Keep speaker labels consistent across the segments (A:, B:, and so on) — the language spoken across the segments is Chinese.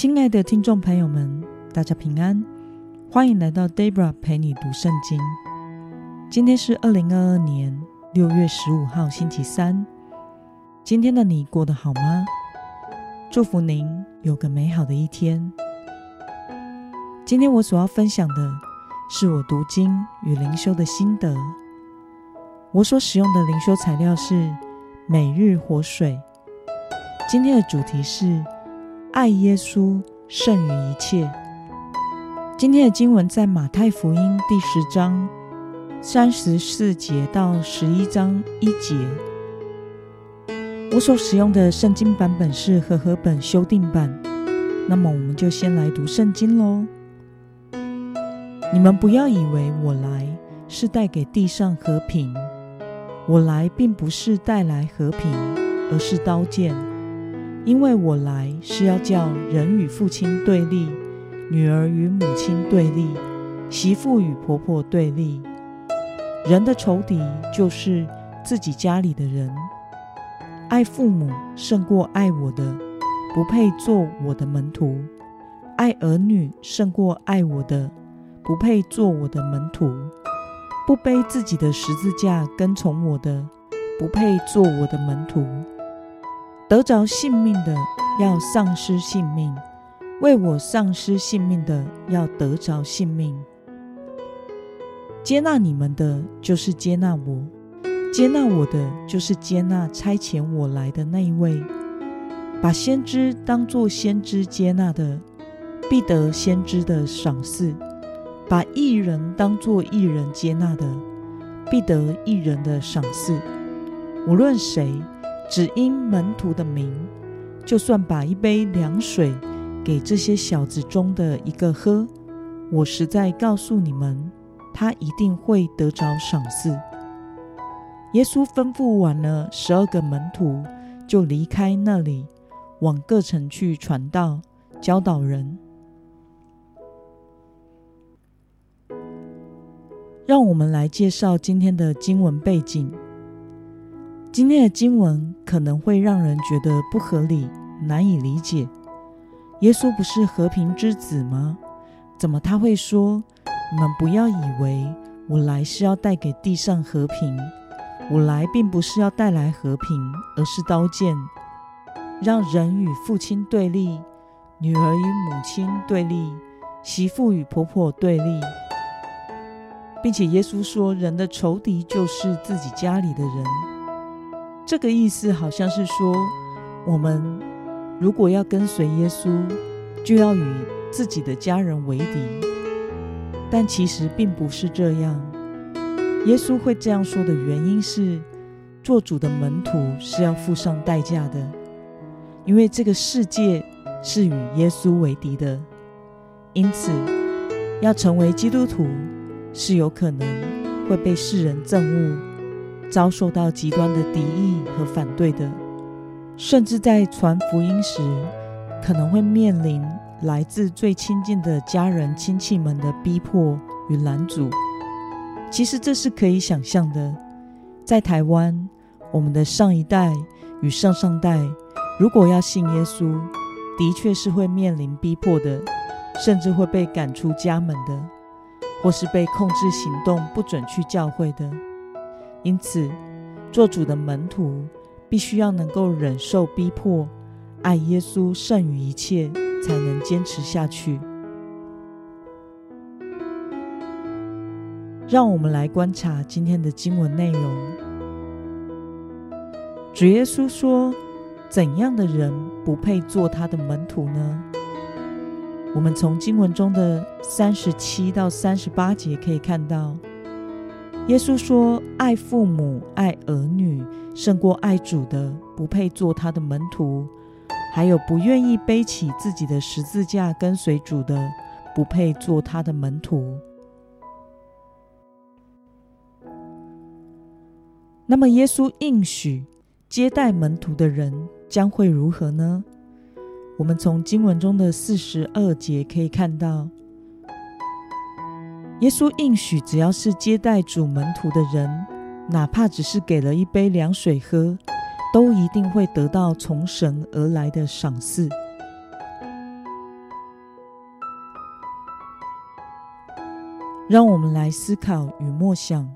A: 亲爱的听众朋友们，大家平安，欢迎来到 Debra 陪你读圣经。今天是二零二二年六月十五号，星期三。今天的你过得好吗？祝福您有个美好的一天。今天我所要分享的是我读经与灵修的心得。我所使用的灵修材料是每日活水。今天的主题是爱耶稣胜于一切。今天的经文在马太福音第十章三十四节到十一章一节。我所使用的圣经版本是和合本修订版。那么，我们就先来读圣经喽。你们不要以为我来是带给地上和平，我来并不是带来和平，而是刀剑。因为我来是要叫人与父亲对立，女儿与母亲对立，媳妇与婆婆对立。人的仇敌就是自己家里的人。爱父母胜过爱我的，不配做我的门徒；爱儿女胜过爱我的，不配做我的门徒；不背自己的十字架跟从我的，不配做我的门徒。得着性命的要丧失性命，为我丧失性命的要得着性命。接纳你们的，就是接纳我；接纳我的，就是接纳差遣我来的那一位。把先知当作先知接纳的，必得先知的赏赐；把艺人当作艺人接纳的，必得艺人的赏赐。无论谁。只因门徒的名，就算把一杯凉水给这些小子中的一个喝，我实在告诉你们，他一定会得着赏赐。耶稣吩咐完了十二个门徒，就离开那里，往各城去传道、教导人。让我们来介绍今天的经文背景。今天的经文可能会让人觉得不合理、难以理解。耶稣不是和平之子吗？怎么他会说：“你们不要以为我来是要带给地上和平，我来并不是要带来和平，而是刀剑，让人与父亲对立，女儿与母亲对立，媳妇与婆婆对立，并且耶稣说，人的仇敌就是自己家里的人。”这个意思好像是说，我们如果要跟随耶稣，就要与自己的家人为敌。但其实并不是这样。耶稣会这样说的原因是，做主的门徒是要付上代价的，因为这个世界是与耶稣为敌的。因此，要成为基督徒是有可能会被世人憎恶。遭受到极端的敌意和反对的，甚至在传福音时，可能会面临来自最亲近的家人亲戚们的逼迫与拦阻。其实这是可以想象的。在台湾，我们的上一代与上上代，如果要信耶稣，的确是会面临逼迫的，甚至会被赶出家门的，或是被控制行动，不准去教会的。因此，做主的门徒必须要能够忍受逼迫，爱耶稣胜于一切，才能坚持下去。让我们来观察今天的经文内容。主耶稣说：“怎样的人不配做他的门徒呢？”我们从经文中的三十七到三十八节可以看到。耶稣说：“爱父母、爱儿女胜过爱主的，不配做他的门徒；还有不愿意背起自己的十字架跟随主的，不配做他的门徒。”那么，耶稣应许接待门徒的人将会如何呢？我们从经文中的四十二节可以看到。耶稣应许只要是接待主门徒的人哪怕只是给了一杯凉水喝都一定会得到从神而来的赏赐。让我们来思考与默想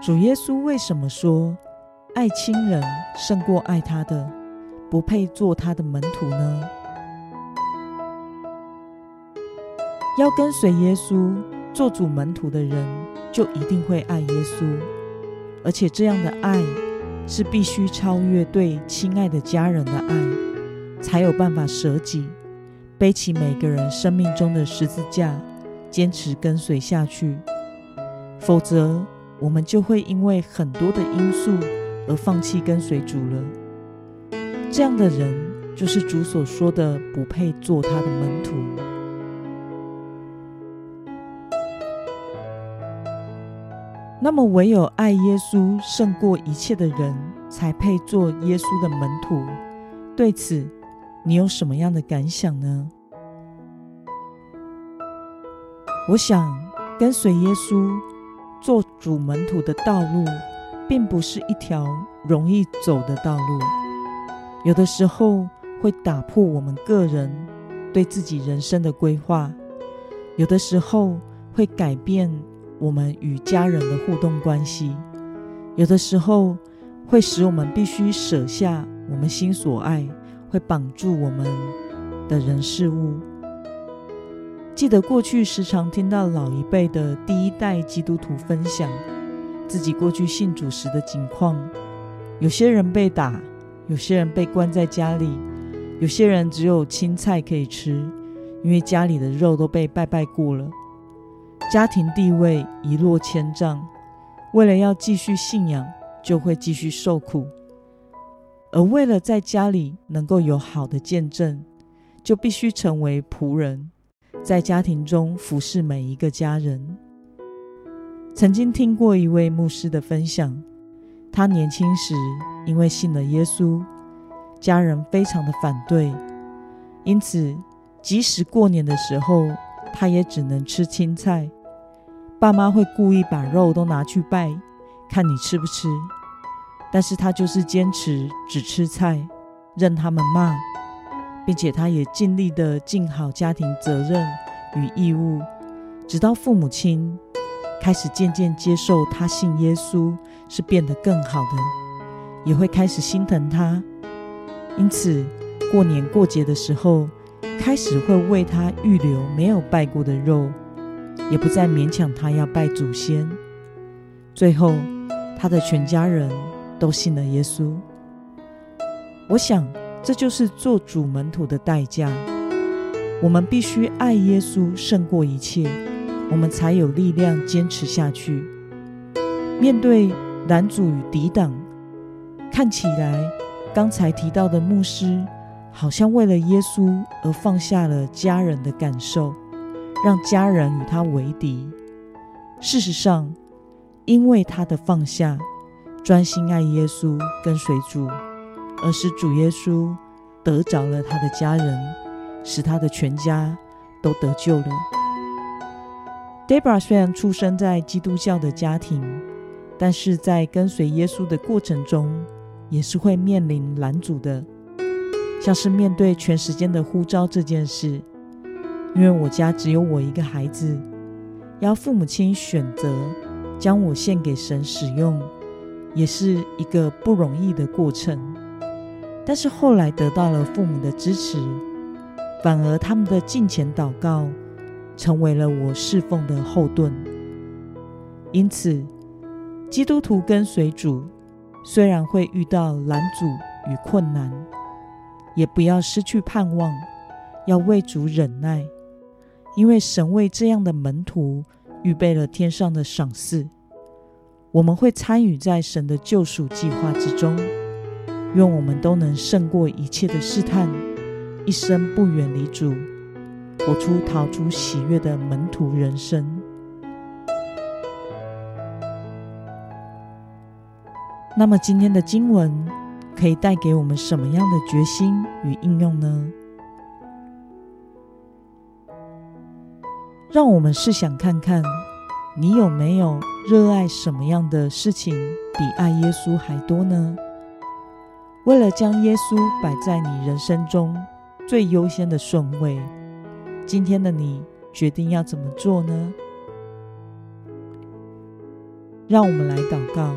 A: 主耶稣为什么说爱亲人胜过爱他的不配做他的门徒呢？要跟随耶稣做主门徒的人，就一定会爱耶稣，而且这样的爱是必须超越对亲爱的家人的爱，才有办法舍己，背起每个人生命中的十字架，坚持跟随下去。否则，我们就会因为很多的因素而放弃跟随主了。这样的人，就是主所说的不配做他的门徒。那么，唯有爱耶稣胜过一切的人，才配做耶稣的门徒。对此，你有什么样的感想呢？我想，跟随耶稣做主门徒的道路，并不是一条容易走的道路。有的时候会打破我们个人对自己人生的规划，有的时候会改变。我们与家人的互动关系，有的时候会使我们必须舍下我们心所爱，会绑住我们的人事物。记得过去时常听到老一辈的第一代基督徒分享自己过去信主时的情况，有些人被打，有些人被关在家里，有些人只有青菜可以吃，因为家里的肉都被拜拜过了。家庭地位一落千丈，为了要继续信仰，就会继续受苦；而为了在家里能够有好的见证，就必须成为仆人，在家庭中服侍每一个家人。曾经听过一位牧师的分享，他年轻时因为信了耶稣，家人非常的反对，因此即使过年的时候，他也只能吃青菜。爸妈会故意把肉都拿去拜，看你吃不吃。但是他就是坚持只吃菜，任他们骂，并且他也尽力的尽好家庭责任与义务，直到父母亲开始渐渐接受他信耶稣是变得更好的，也会开始心疼他。因此，过年过节的时候，开始会为他预留没有拜过的肉。也不再勉强他要拜祖先。最后，他的全家人都信了耶稣。我想，这就是做主门徒的代价。我们必须爱耶稣胜过一切，我们才有力量坚持下去。面对拦阻与抵挡，看起来刚才提到的牧师，好像为了耶稣而放下了家人的感受。让家人与他为敌。事实上，因为他的放下，专心爱耶稣，跟随主，而使主耶稣得着了他的家人，使他的全家都得救了。Debra 虽然出生在基督教的家庭，但是在跟随耶稣的过程中，也是会面临拦阻的，像是面对全时间的呼召这件事。因为我家只有我一个孩子，要父母亲选择将我献给神使用，也是一个不容易的过程。但是后来得到了父母的支持，反而他们的敬虔祷告成为了我侍奉的后盾。因此，基督徒跟随主，虽然会遇到拦阻与困难，也不要失去盼望，要为主忍耐。因为神为这样的门徒预备了天上的赏赐，我们会参与在神的救赎计划之中。愿我们都能胜过一切的试探，一生不远离主，活出逃出喜悦的门徒人生。那么，今天的经文可以带给我们什么样的决心与应用呢？让我们试想看看，你有没有热爱什么样的事情比爱耶稣还多呢？为了将耶稣摆在你人生中最优先的顺位，今天的你决定要怎么做呢？让我们来祷告。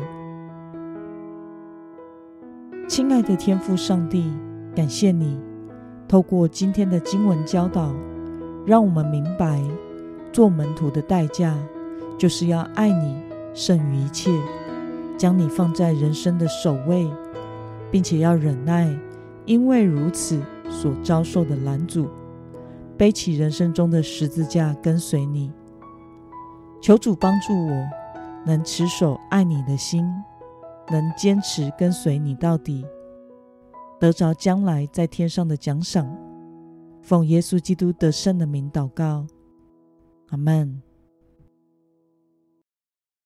A: 亲爱的天父上帝，感谢你透过今天的经文教导，让我们明白做门徒的代价，就是要爱你胜于一切，将你放在人生的首位，并且要忍耐，因为如此所遭受的拦阻，背起人生中的十字架跟随你。求主帮助我，能持守爱你的心，能坚持跟随你到底，得着将来在天上的奖赏。奉耶稣基督得胜的名祷告，阿门。